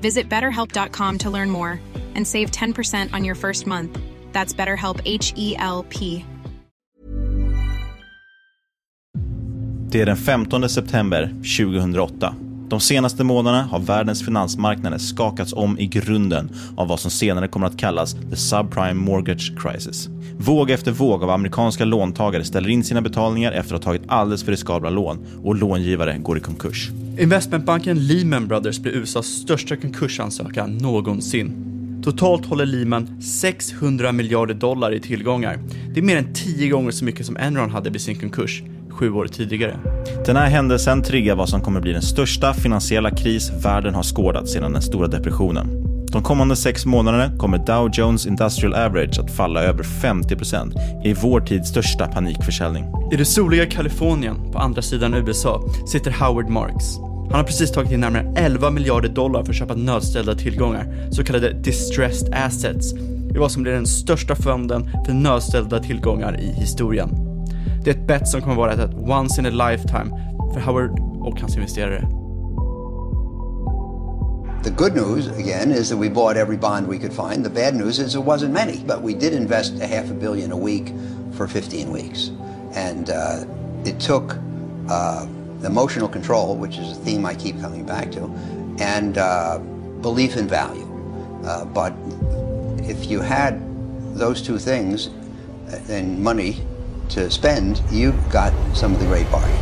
Visit betterhelp.com to learn more and save 10% on your first month. That's BetterHelp H E L P. Det är den 15 september 2008. De senaste månaderna har världens finansmarknader skakats om i grunden av vad som senare kommer att kallas the subprime mortgage crisis. Våg efter våg av amerikanska låntagare ställer in sina betalningar efter att ha tagit alldeles för riskabla lån och långivare går i konkurs. Investmentbanken Lehman Brothers blir USAs största konkursansökan någonsin. Totalt håller Lehman 600 miljarder dollar i tillgångar. Det är mer än 10 gånger så mycket som Enron hade vid sin konkurs sju år tidigare. Den här händelsen triggar vad som kommer bli den största finansiella kris världen har skådat sedan den stora depressionen. De kommande sex månaderna kommer Dow Jones Industrial Average att falla över 50% i vår tids största panikförsäljning. I det soliga Kalifornien, på andra sidan USA, sitter Howard Marks. Han har precis tagit in närmare 11 miljarder dollar för att köpa nödställda tillgångar, så kallade distressed assets, i vad som blir den största fonden för nödställda tillgångar i historien. Det är ett bett som kommer vara ett once in a lifetime för Howard och hans investerare. The good news, again, is that we bought every bond we could find. The bad news is it wasn't many, but we did invest a half a billion a week for 15 weeks. And uh, it took uh, emotional control, which is a theme I keep coming back to, and uh, belief in value. Uh, but if you had those two things and money to spend, you got some of the great bargain.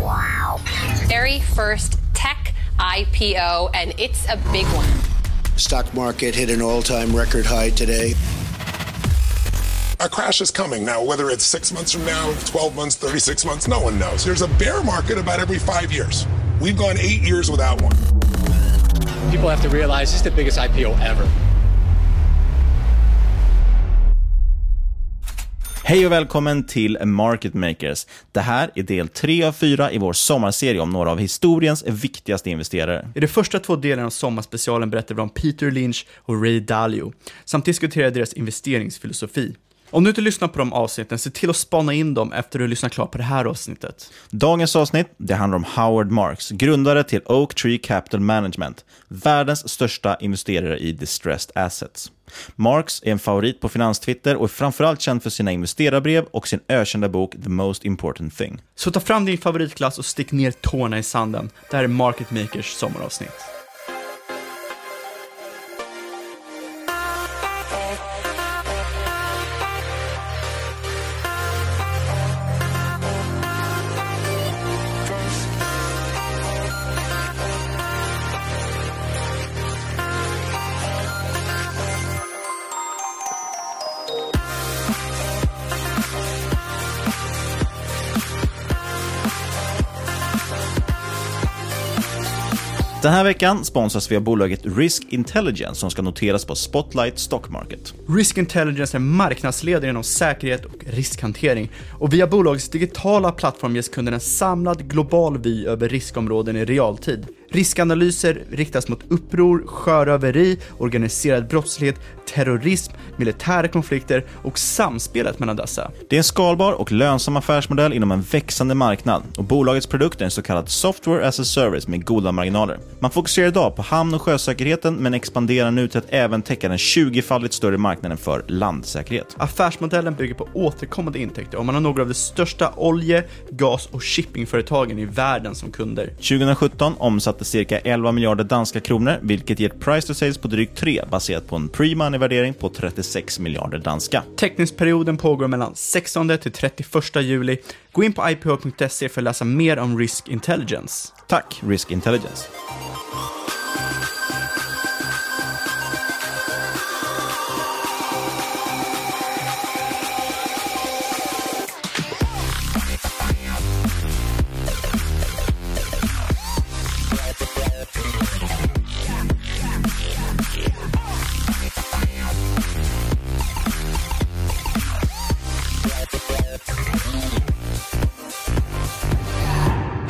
Wow. Very first tech IPO, and it's a big one. Stock market hit an all-time record high today. A crash is coming now, whether it's six months from now, 12 months, 36 months, no one knows. There's a bear market about every five years. We've gone eight years without one. People have to realize this is the biggest IPO ever. Hej och välkommen till Market Makers. Det här är del 3 av 4 i vår sommarserie om några av historiens viktigaste investerare. I de första två delarna av sommarspecialen berättar vi om Peter Lynch och Ray Dalio, samt diskuterar deras investeringsfilosofi. Om du inte lyssnar på de avsnitten, se till att spana in dem efter du lyssnat klart på det här avsnittet. Dagens avsnitt det handlar om Howard Marks, grundare till Oak Tree Capital Management, världens största investerare i distressed assets. Marks är en favorit på finanstwitter och är framförallt känd för sina investerarbrev och sin ökända bok The Most Important Thing. Så ta fram din favoritglass och stick ner tårna i sanden. Det här är Market Makers sommaravsnitt. Den här veckan sponsras vi av bolaget Risk Intelligence som ska noteras på Spotlight Stock Market. Risk Intelligence är marknadsledare inom säkerhet och riskhantering och via bolagets digitala plattform ges kunden en samlad global vy över riskområden i realtid. Riskanalyser riktas mot uppror, sjöröveri, organiserad brottslighet, terrorism, militära konflikter och samspelet mellan dessa. Det är en skalbar och lönsam affärsmodell inom en växande marknad och bolagets produkt är en så kallad software as a service med goda marginaler. Man fokuserar idag på hamn och sjösäkerheten men expanderar nu till att även täcka den 20-faldigt större marknaden för landsäkerhet. Affärsmodellen bygger på återkommande intäkter och man har några av de största olje-, gas och shippingföretagen i världen som kunder. 2017 omsatte cirka 11 miljarder danska kronor, vilket ger ett price to sales på drygt 3 baserat på en pre-money-värdering på 36 miljarder danska. Teckningsperioden pågår mellan 16 till 31 juli. Gå in på ipo.se för att läsa mer om Risk Intelligence. Tack, Risk Intelligence.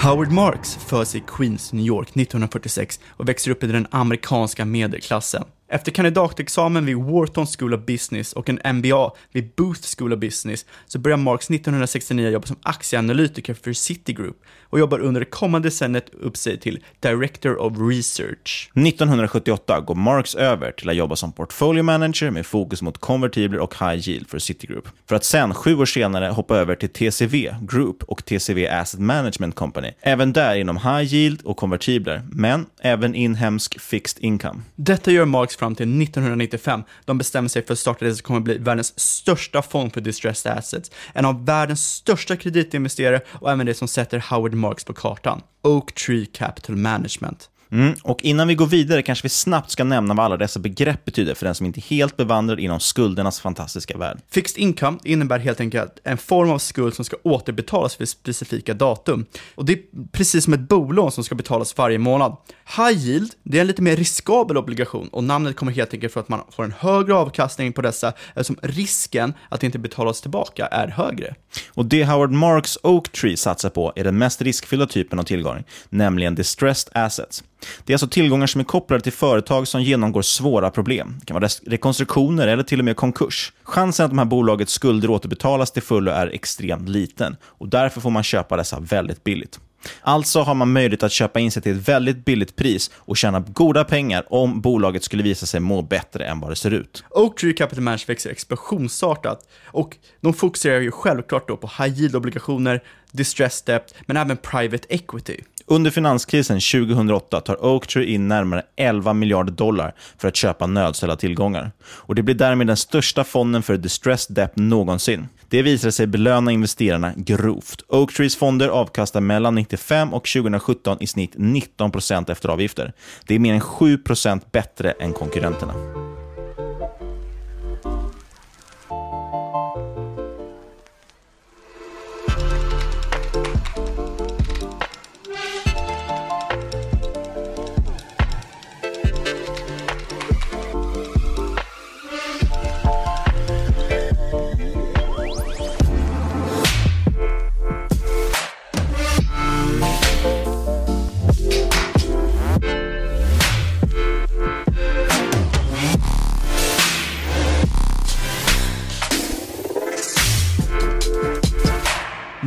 Howard Marks föds i Queens, New York 1946 och växer upp i den amerikanska medelklassen. Efter kandidatexamen vid Wharton School of Business och en MBA vid Booth School of Business så börjar Marks 1969 jobba som aktieanalytiker för Citigroup och jobbar under det kommande decenniet upp sig till Director of Research. 1978 går Marks över till att jobba som portfolio manager med fokus mot konvertibler och high yield för Citigroup. För att sen, sju år senare, hoppa över till TCV Group och TCV Asset Management Company. Även där inom high yield och konvertibler, men även inhemsk fixed income. Detta gör Marks fram till 1995. De bestämmer sig för att starta det som kommer bli världens största fond för distressed assets, en av världens största kreditinvesterare och även det som sätter Howard Marks på kartan. Oak Tree Capital Management. Mm. Och innan vi går vidare kanske vi snabbt ska nämna vad alla dessa begrepp betyder för den som inte är helt bevandrad inom skuldernas fantastiska värld. Fixed income innebär helt enkelt en form av skuld som ska återbetalas vid specifika datum. Och det är precis som ett bolån som ska betalas varje månad. High yield, det är en lite mer riskabel obligation och namnet kommer helt enkelt för att man får en högre avkastning på dessa eftersom risken att inte betalas tillbaka är högre. Och det Howard Marks Oak Tree satsar på är den mest riskfyllda typen av tillgång, nämligen distressed assets. Det är alltså tillgångar som är kopplade till företag som genomgår svåra problem. Det kan vara rekonstruktioner eller till och med konkurs. Chansen att de här bolagets skulder återbetalas till fullo är extremt liten och därför får man köpa dessa väldigt billigt. Alltså har man möjlighet att köpa in sig till ett väldigt billigt pris och tjäna goda pengar om bolaget skulle visa sig må bättre än vad det ser ut. Oaktree Capital Management växer explosionsartat och de fokuserar ju självklart då på high yield-obligationer, distressed debt, men även private equity. Under finanskrisen 2008 tar Oaktree in närmare 11 miljarder dollar för att köpa nödställda tillgångar. Och Det blir därmed den största fonden för distressed debt någonsin. Det visade sig belöna investerarna grovt. Oaktrees fonder avkastar mellan 95 och 2017 i snitt 19% efter avgifter. Det är mer än 7% bättre än konkurrenterna.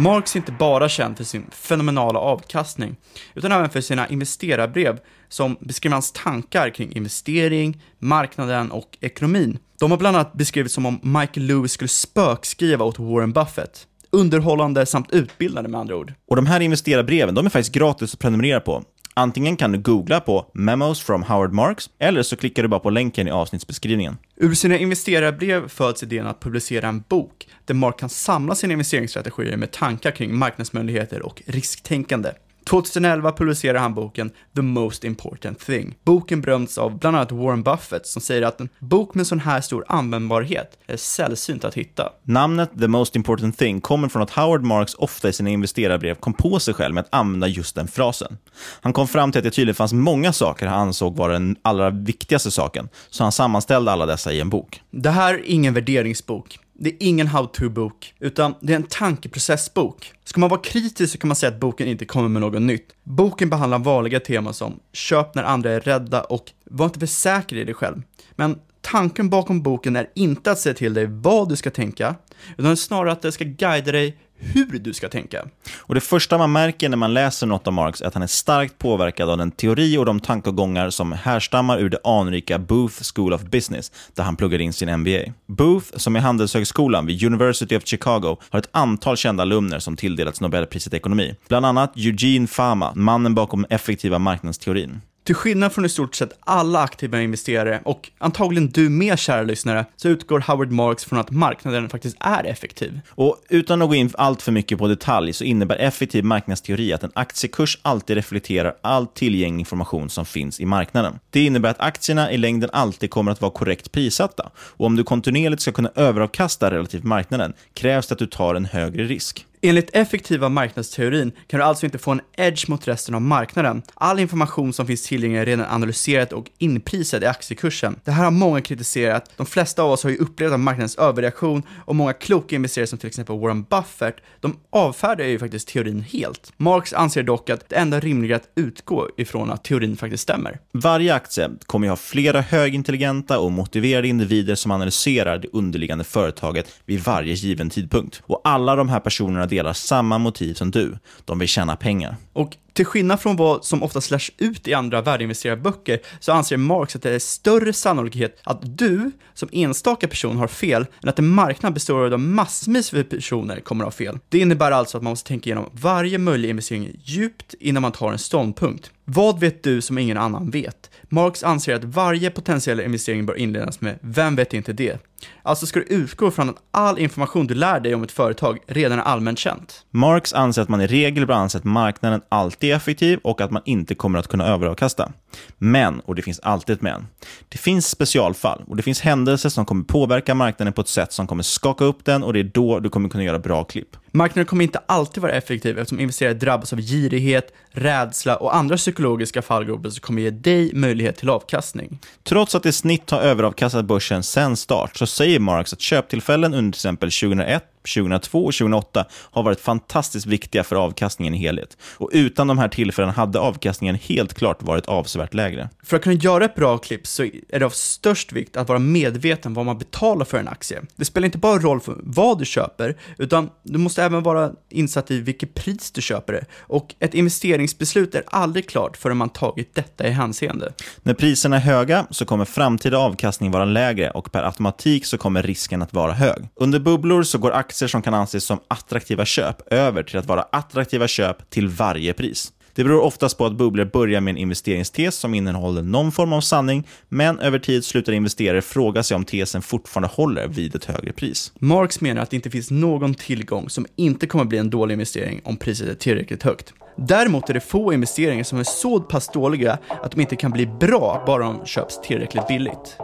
Marx är inte bara känd för sin fenomenala avkastning, utan även för sina investerarbrev som beskriver hans tankar kring investering, marknaden och ekonomin. De har bland annat beskrivits som om Michael Lewis skulle spökskriva åt Warren Buffett. Underhållande samt utbildande med andra ord. Och de här investerarbreven, de är faktiskt gratis att prenumerera på. Antingen kan du googla på “Memos from Howard Marks” eller så klickar du bara på länken i avsnittsbeskrivningen. Ur sina investerarbrev föds idén att publicera en bok där Mark kan samla sina investeringsstrategier med tankar kring marknadsmöjligheter och risktänkande. 2011 publicerar han boken The Most Important Thing. Boken beröms av bland annat Warren Buffett som säger att en bok med sån här stor användbarhet är sällsynt att hitta. Namnet The Most Important Thing kommer från att Howard Marks ofta i sina investerarbrev kom på sig själv med att använda just den frasen. Han kom fram till att det tydligen fanns många saker han ansåg vara den allra viktigaste saken, så han sammanställde alla dessa i en bok. Det här är ingen värderingsbok. Det är ingen how-to-bok, utan det är en tankeprocessbok. Ska man vara kritisk så kan man säga att boken inte kommer med något nytt. Boken behandlar vanliga teman som köp när andra är rädda och var inte för säker i dig själv. Men tanken bakom boken är inte att säga till dig vad du ska tänka, utan snarare att det ska guida dig hur du ska tänka. Och Det första man märker när man läser något av Marx är att han är starkt påverkad av den teori och de tankegångar som härstammar ur det anrika Booth School of Business, där han pluggade in sin MBA. Booth, som är Handelshögskolan vid University of Chicago, har ett antal kända alumner som tilldelats Nobelpriset i ekonomi. Bland annat Eugene Fama, mannen bakom effektiva marknadsteorin. Till skillnad från i stort sett alla aktiva investerare och antagligen du med kära lyssnare så utgår Howard Marks från att marknaden faktiskt är effektiv. Och utan att gå in allt för mycket på detalj så innebär effektiv marknadsteori att en aktiekurs alltid reflekterar all tillgänglig information som finns i marknaden. Det innebär att aktierna i längden alltid kommer att vara korrekt prissatta och om du kontinuerligt ska kunna överavkasta relativt marknaden krävs det att du tar en högre risk. Enligt effektiva marknadsteorin kan du alltså inte få en edge mot resten av marknaden. All information som finns tillgänglig är redan analyserad och inprisad i aktiekursen. Det här har många kritiserat. De flesta av oss har ju upplevt marknadens överreaktion och många kloka investerare som till exempel Warren Buffett, de avfärdar ju faktiskt teorin helt. Marx anser dock att det enda rimliga är att utgå ifrån att teorin faktiskt stämmer. Varje aktie kommer ju ha flera högintelligenta och motiverade individer som analyserar det underliggande företaget vid varje given tidpunkt. Och alla de här personerna delar samma motiv som du. De vill tjäna pengar. Och till skillnad från vad som ofta slärs ut i andra värdeinvesterarböcker så anser Marx att det är större sannolikhet att du som enstaka person har fel än att en marknad består av massvis av personer kommer att ha fel. Det innebär alltså att man måste tänka igenom varje möjlig investering djupt innan man tar en ståndpunkt. Vad vet du som ingen annan vet? Marx anser att varje potentiell investering bör inledas med “Vem vet inte det?” Alltså ska du utgå från att all information du lär dig om ett företag redan är allmänt känt. Marx anser att man i regel bör anse att marknaden alltid är effektiv och att man inte kommer att kunna överavkasta. Men, och det finns alltid ett men, det finns specialfall och det finns händelser som kommer påverka marknaden på ett sätt som kommer skaka upp den och det är då du kommer kunna göra bra klipp. Marknaden kommer inte alltid vara effektiv eftersom investerare drabbas av girighet, rädsla och andra psykologiska fallgropar som kommer ge dig möjlighet till avkastning. Trots att i snitt har överavkastat börsen sedan start så säger Marx att köptillfällen under till exempel 2001, 2002 och 2008 har varit fantastiskt viktiga för avkastningen i helhet. Och utan de här tillfällena hade avkastningen helt klart varit avsevärt lägre. För att kunna göra ett bra klipp så är det av störst vikt att vara medveten vad man betalar för en aktie. Det spelar inte bara roll för vad du köper, utan du måste även vara insatt i vilket pris du köper det. Och ett investeringsbeslut är aldrig klart förrän man tagit detta i hänseende. När priserna är höga så kommer framtida avkastning vara lägre och per automatik så kommer risken att vara hög. Under bubblor så går aktier som kan anses som attraktiva köp över till att vara attraktiva köp till varje pris. Det beror oftast på att bubblor börjar med en investeringstes som innehåller någon form av sanning, men över tid slutar investerare fråga sig om tesen fortfarande håller vid ett högre pris. Marx menar att det inte finns någon tillgång som inte kommer bli en dålig investering om priset är tillräckligt högt. Däremot är det få investeringar som är så pass dåliga att de inte kan bli bra bara de köps tillräckligt billigt.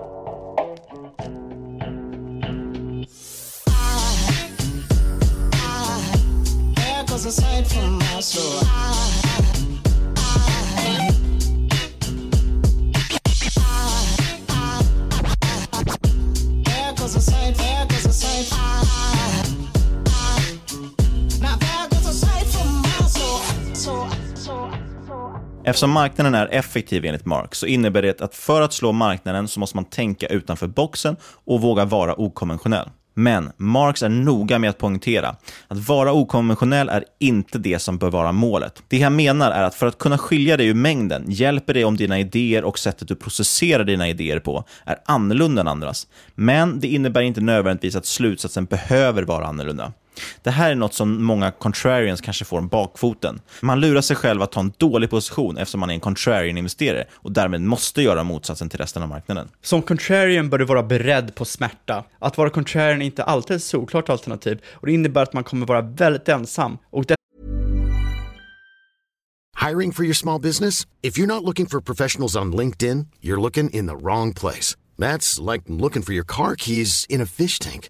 Aside from my soul. Eftersom marknaden är effektiv enligt Mark så innebär det att för att slå marknaden så måste man tänka utanför boxen och våga vara okonventionell. Men Marx är noga med att poängtera att vara okonventionell är inte det som bör vara målet. Det han menar är att för att kunna skilja dig ur mängden hjälper det om dina idéer och sättet du processerar dina idéer på är annorlunda än andras. Men det innebär inte nödvändigtvis att slutsatsen behöver vara annorlunda. Det här är något som många contrarians kanske får om bakfoten. Man lurar sig själv att ta en dålig position eftersom man är en contrarian-investerare och därmed måste göra motsatsen till resten av marknaden. Som contrarian bör du vara beredd på smärta. Att vara contrarian är inte alltid ett solklart alternativ och det innebär att man kommer vara väldigt ensam och det Hiring for your small business? If you're not looking for professionals on LinkedIn, you're looking in the wrong place. That's like looking for your car keys in a fish tank.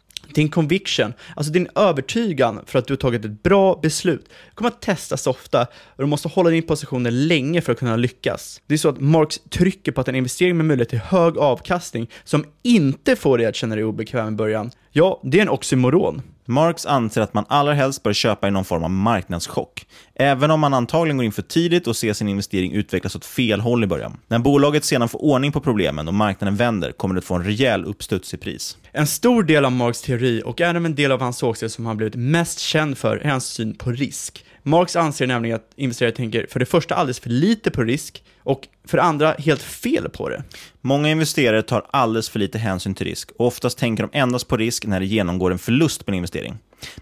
Din conviction, alltså din övertygan för att du har tagit ett bra beslut, kommer att testas ofta och du måste hålla din position länge för att kunna lyckas. Det är så att Marx trycker på att en investering med möjlighet till hög avkastning som inte får dig att känna dig obekväm i början, ja, det är en oxymoron. Marx anser att man allra helst bör köpa i någon form av marknadschock, även om man antagligen går in för tidigt och ser sin investering utvecklas åt fel håll i början. När bolaget sedan får ordning på problemen och marknaden vänder kommer det att få en rejäl uppstuds i pris. En stor del av Marx teori och även en del av hans åsikter som han blivit mest känd för är hans syn på risk. Marx anser nämligen att investerare tänker för det första alldeles för lite på risk och för det andra helt fel på det. Många investerare tar alldeles för lite hänsyn till risk och oftast tänker de endast på risk när det genomgår en förlust på en investering.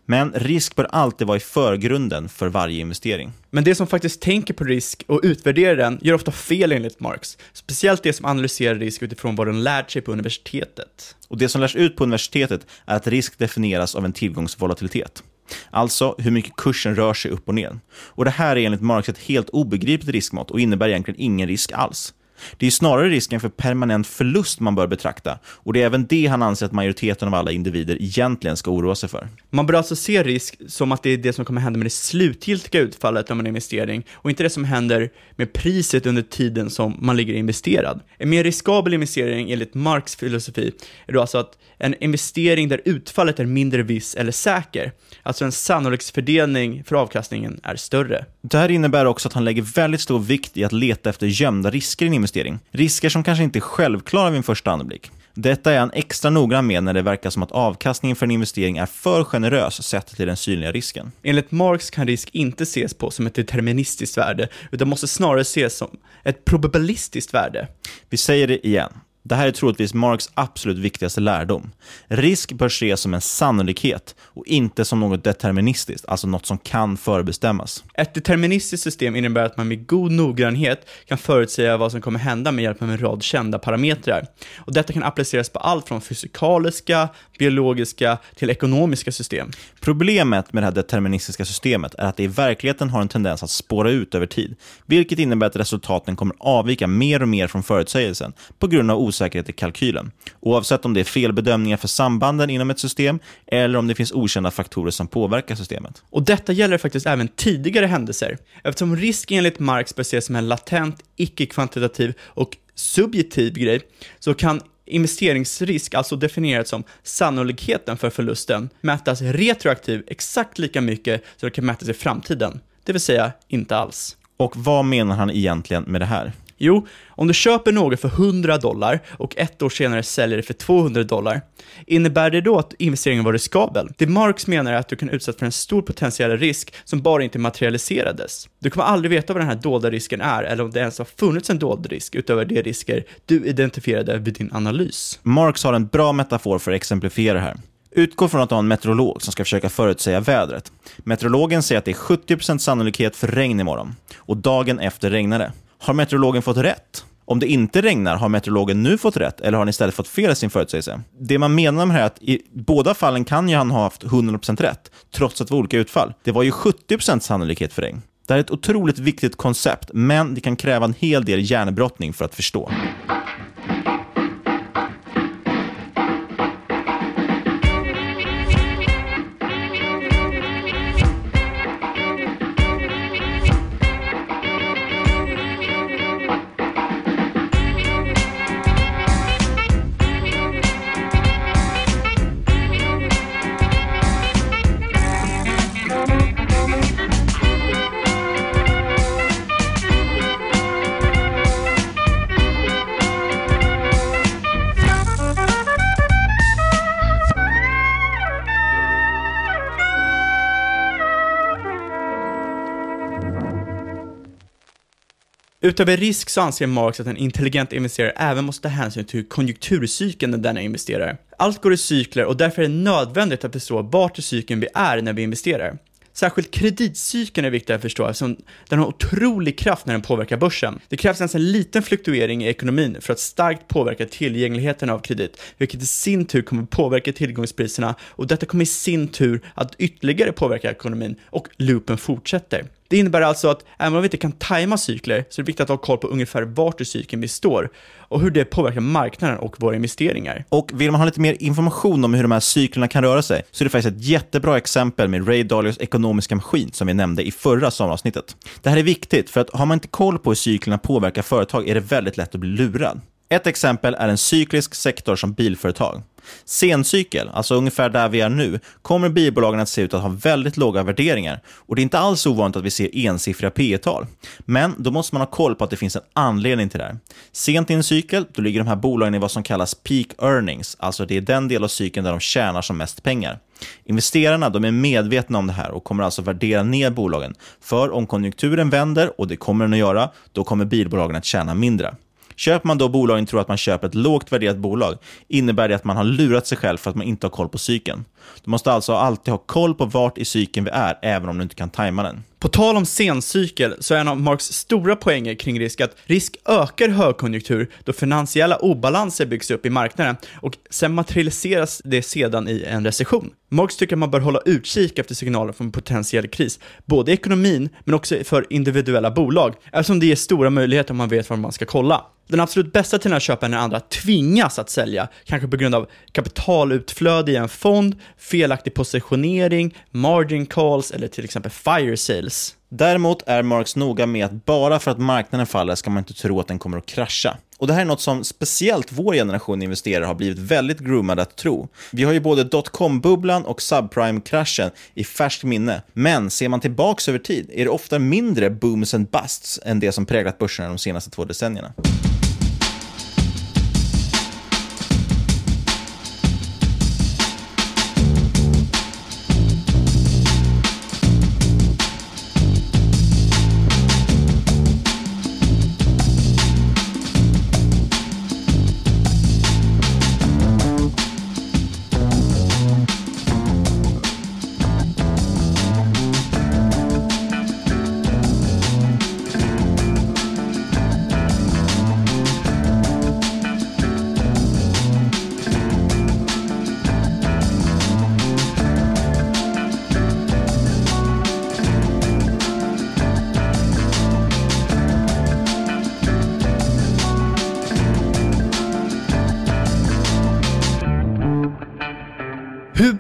Men risk bör alltid vara i förgrunden för varje investering. Men det som faktiskt tänker på risk och utvärderar den gör ofta fel enligt Marx. Speciellt det som analyserar risk utifrån vad de lärt sig på universitetet. Och det som lärs ut på universitetet är att risk definieras av en tillgångsvolatilitet. Alltså hur mycket kursen rör sig upp och ner. Och det här är enligt Marx ett helt obegripligt riskmått och innebär egentligen ingen risk alls. Det är snarare risken för permanent förlust man bör betrakta och det är även det han anser att majoriteten av alla individer egentligen ska oroa sig för. Man bör alltså se risk som att det är det som kommer hända med det slutgiltiga utfallet av en investering och inte det som händer med priset under tiden som man ligger investerad. En mer riskabel investering enligt Marx filosofi är då alltså att en investering där utfallet är mindre viss eller säker, alltså en sannolikhetsfördelning för avkastningen är större. Det här innebär också att han lägger väldigt stor vikt i att leta efter gömda risker i en investering. Risker som kanske inte är självklara vid en första anblick. Detta är han extra noggrann med när det verkar som att avkastningen för en investering är för generös sett till den synliga risken. Enligt Marx kan risk inte ses på som ett deterministiskt värde, utan måste snarare ses som ett probabilistiskt värde. Vi säger det igen. Det här är troligtvis Marx absolut viktigaste lärdom. Risk bör ses som en sannolikhet och inte som något deterministiskt, alltså något som kan förbestämmas. Ett deterministiskt system innebär att man med god noggrannhet kan förutsäga vad som kommer hända med hjälp av en rad kända parametrar. Och detta kan appliceras på allt från fysikaliska, biologiska till ekonomiska system. Problemet med det här deterministiska systemet är att det i verkligheten har en tendens att spåra ut över tid, vilket innebär att resultaten kommer avvika mer och mer från förutsägelsen på grund av osäkerhet i kalkylen. Oavsett om det är felbedömningar för sambanden inom ett system eller om det finns okända faktorer som påverkar systemet. Och detta gäller faktiskt även tidigare händelser. Eftersom risk enligt Marx bör ses som en latent, icke-kvantitativ och subjektiv grej, så kan investeringsrisk, alltså definierat som sannolikheten för förlusten, mätas retroaktivt exakt lika mycket som det kan mätas i framtiden. Det vill säga inte alls. Och vad menar han egentligen med det här? Jo, om du köper något för 100 dollar och ett år senare säljer det för 200 dollar, innebär det då att investeringen var riskabel? Det Marx menar är att du kan utsättas för en stor potentiell risk som bara inte materialiserades. Du kommer aldrig veta vad den här dolda risken är eller om det ens har funnits en dold risk utöver de risker du identifierade vid din analys. Marx har en bra metafor för att exemplifiera det här. Utgå från att du har en meteorolog som ska försöka förutsäga vädret. Meteorologen säger att det är 70% sannolikhet för regn imorgon och dagen efter regnar det. Har meteorologen fått rätt? Om det inte regnar, har meteorologen nu fått rätt eller har han istället fått fel i sin förutsägelse? Det man menar med det här är att i båda fallen kan ju han ha haft 100% rätt, trots att det var olika utfall. Det var ju 70% sannolikhet för regn. Det här är ett otroligt viktigt koncept, men det kan kräva en hel del hjärnbrottning för att förstå. Utöver risk så anser Marx att en intelligent investerare även måste ta hänsyn till konjunkturcykeln när denna investerar. Allt går i cykler och därför är det nödvändigt att förstå vart i cykeln vi är när vi investerar. Särskilt kreditcykeln är viktig att förstå eftersom den har otrolig kraft när den påverkar börsen. Det krävs ens en liten fluktuering i ekonomin för att starkt påverka tillgängligheten av kredit, vilket i sin tur kommer påverka tillgångspriserna och detta kommer i sin tur att ytterligare påverka ekonomin och loopen fortsätter. Det innebär alltså att även om vi inte kan tajma cykler så är det viktigt att ha koll på ungefär vart i cykeln vi står och hur det påverkar marknaden och våra investeringar. Och vill man ha lite mer information om hur de här cyklerna kan röra sig så är det faktiskt ett jättebra exempel med Ray Dalios ekonomiska maskin som vi nämnde i förra sommaravsnittet. Det här är viktigt för att har man inte koll på hur cyklerna påverkar företag är det väldigt lätt att bli lurad. Ett exempel är en cyklisk sektor som bilföretag. Sencykel, alltså ungefär där vi är nu, kommer bilbolagen att se ut att ha väldigt låga värderingar och det är inte alls ovanligt att vi ser ensiffriga P tal Men då måste man ha koll på att det finns en anledning till det här. Sent i en cykel, då ligger de här bolagen i vad som kallas peak earnings, alltså det är den del av cykeln där de tjänar som mest pengar. Investerarna de är medvetna om det här och kommer alltså värdera ner bolagen. För om konjunkturen vänder, och det kommer den att göra, då kommer bilbolagen att tjäna mindre. Köper man då bolagen tror att man köper ett lågt värderat bolag innebär det att man har lurat sig själv för att man inte har koll på cykeln. Du måste alltså alltid ha koll på vart i cykeln vi är, även om du inte kan tajma den. På tal om sencykel så är en av Marks stora poänger kring risk att risk ökar högkonjunktur då finansiella obalanser byggs upp i marknaden och sen materialiseras det sedan i en recession. Marx tycker att man bör hålla utkik efter signaler från potentiell kris, både i ekonomin men också för individuella bolag, eftersom det ger stora möjligheter om man vet var man ska kolla. Den absolut bästa tiden att köpa är när andra tvingas att sälja, kanske på grund av kapitalutflöde i en fond, felaktig positionering, margin calls eller till exempel fire sales. Däremot är Marx noga med att bara för att marknaden faller ska man inte tro att den kommer att krascha. Och det här är något som speciellt vår generation investerare har blivit väldigt groomade att tro. Vi har ju både dotcom-bubblan och subprime-kraschen i färskt minne, men ser man tillbaks över tid är det ofta mindre booms and busts än det som präglat börserna de senaste två decennierna.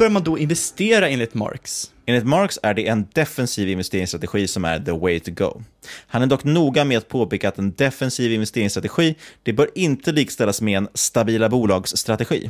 Bör man då investera enligt Marx? Enligt Marx är det en defensiv investeringsstrategi som är the way to go. Han är dock noga med att påpeka att en defensiv investeringsstrategi det bör inte likställas med en stabila bolagsstrategi.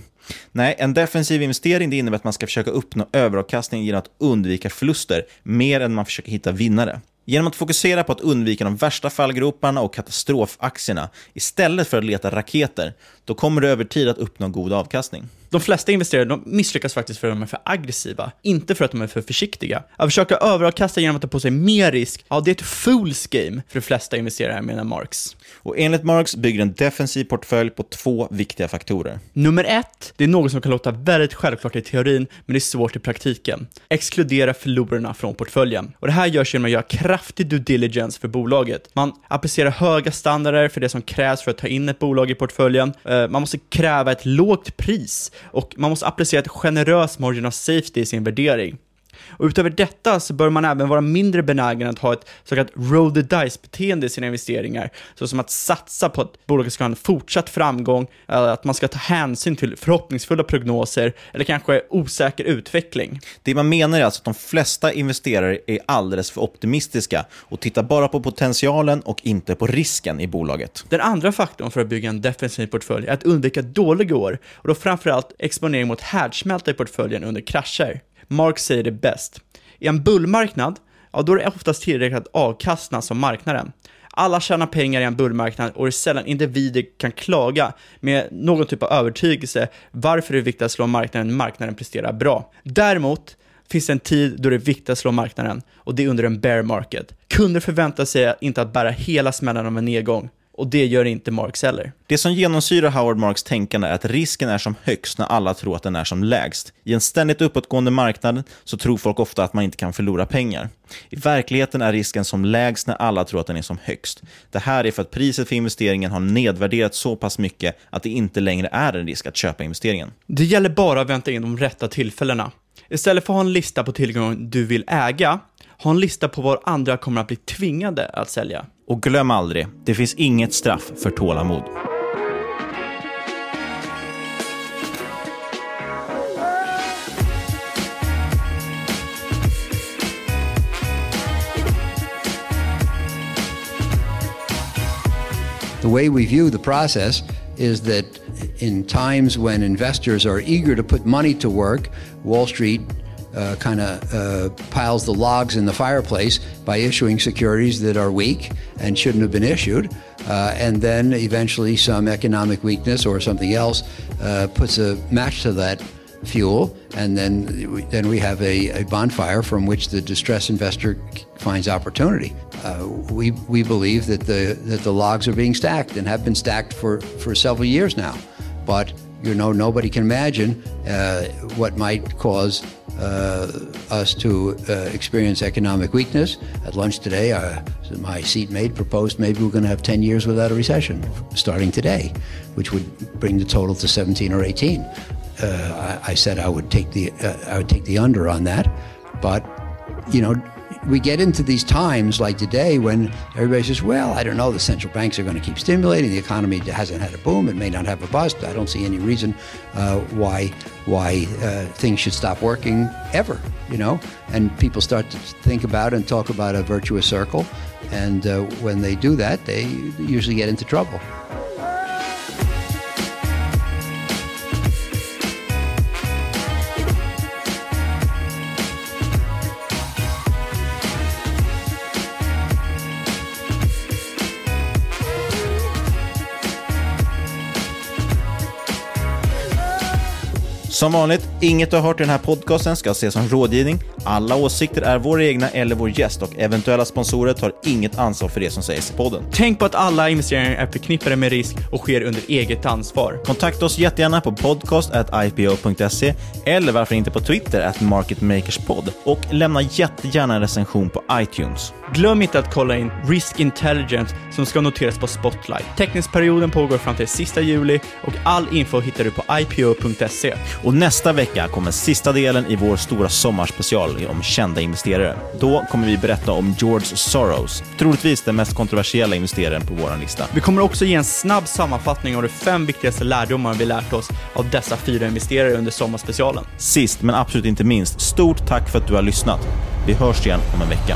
Nej, en defensiv investering det innebär att man ska försöka uppnå överavkastning genom att undvika förluster mer än man försöker hitta vinnare. Genom att fokusera på att undvika de värsta fallgroparna och katastrofaktierna istället för att leta raketer, då kommer du över tid att uppnå god avkastning. De flesta investerare de misslyckas faktiskt för att de är för aggressiva, inte för att de är för försiktiga. Att försöka överavkasta genom att ta på sig mer risk, ja det är ett fools game för de flesta investerare menar Marx. Och enligt Marx bygger en defensiv portfölj på två viktiga faktorer. Nummer ett, det är något som kan låta väldigt självklart i teorin, men det är svårt i praktiken. Exkludera förlorarna från portföljen. Och det här görs genom att göra kraftig due diligence för bolaget. Man applicerar höga standarder för det som krävs för att ta in ett bolag i portföljen. Eh, man måste kräva ett lågt pris och man måste applicera ett generöst margin of safety i sin värdering. Och utöver detta så bör man även vara mindre benägen att ha ett så kallat roll the dice-beteende i sina investeringar, såsom att satsa på att bolaget ska ha en fortsatt framgång, eller att man ska ta hänsyn till förhoppningsfulla prognoser, eller kanske osäker utveckling. Det man menar är alltså att de flesta investerare är alldeles för optimistiska och tittar bara på potentialen och inte på risken i bolaget. Den andra faktorn för att bygga en defensiv portfölj är att undvika dåliga år, och då framförallt exponering mot härdsmälta i portföljen under krascher. Mark säger det bäst. I en bullmarknad, ja då är det oftast tillräckligt att avkastna som marknaden. Alla tjänar pengar i en bullmarknad och det är sällan individer kan klaga med någon typ av övertygelse varför det är viktigt att slå marknaden när marknaden presterar bra. Däremot finns det en tid då det är viktigt att slå marknaden och det är under en bear market. Kunder förväntar sig inte att bära hela smällen av en nedgång och det gör inte Marx heller. Det som genomsyrar Howard Marks tänkande är att risken är som högst när alla tror att den är som lägst. I en ständigt uppåtgående marknad så tror folk ofta att man inte kan förlora pengar. I verkligheten är risken som lägst när alla tror att den är som högst. Det här är för att priset för investeringen har nedvärderats så pass mycket att det inte längre är en risk att köpa investeringen. Det gäller bara att vänta in de rätta tillfällena. Istället för att ha en lista på tillgångar du vill äga, ha en lista på var andra kommer att bli tvingade att sälja. Och glöm aldrig, det finns inget straff för tålamod. The way we view the process is that in times when investors are eager to put money to work, Wall Street uh, kind of uh, piles the logs in the fireplace by issuing securities that are weak and shouldn't have been issued. Uh, and then eventually some economic weakness or something else uh, puts a match to that fuel, and then then we have a, a bonfire from which the distressed investor finds opportunity. Uh, we we believe that the that the logs are being stacked and have been stacked for for several years now, but you know nobody can imagine uh, what might cause uh, us to uh, experience economic weakness. At lunch today, uh, my seatmate proposed maybe we're going to have 10 years without a recession starting today, which would bring the total to 17 or 18. Uh, I, I, said I would take the uh, I would take the under on that, but you know we get into these times like today when everybody says, well, I don't know, the central banks are going to keep stimulating. The economy hasn't had a boom. It may not have a bust. I don't see any reason uh, why why uh, things should stop working ever, you know? And people start to think about and talk about a virtuous circle. And uh, when they do that, they usually get into trouble. Som vanligt, inget du har hört i den här podcasten ska ses som rådgivning. Alla åsikter är våra egna eller vår gäst och eventuella sponsorer tar inget ansvar för det som sägs i podden. Tänk på att alla investeringar är förknippade med risk och sker under eget ansvar. Kontakta oss jättegärna på podcast.ipo.se eller varför inte på Twitter at marketmakerspod och lämna jättegärna en recension på iTunes. Glöm inte att kolla in Risk Intelligence som ska noteras på Spotlight. Teckningsperioden pågår fram till sista juli och all info hittar du på ipo.se. Och nästa vecka kommer sista delen i vår stora sommarspecial om kända investerare. Då kommer vi berätta om George Soros, troligtvis den mest kontroversiella investeraren på vår lista. Vi kommer också ge en snabb sammanfattning av de fem viktigaste lärdomar vi lärt oss av dessa fyra investerare under sommarspecialen. Sist men absolut inte minst, stort tack för att du har lyssnat. Vi hörs igen om en vecka.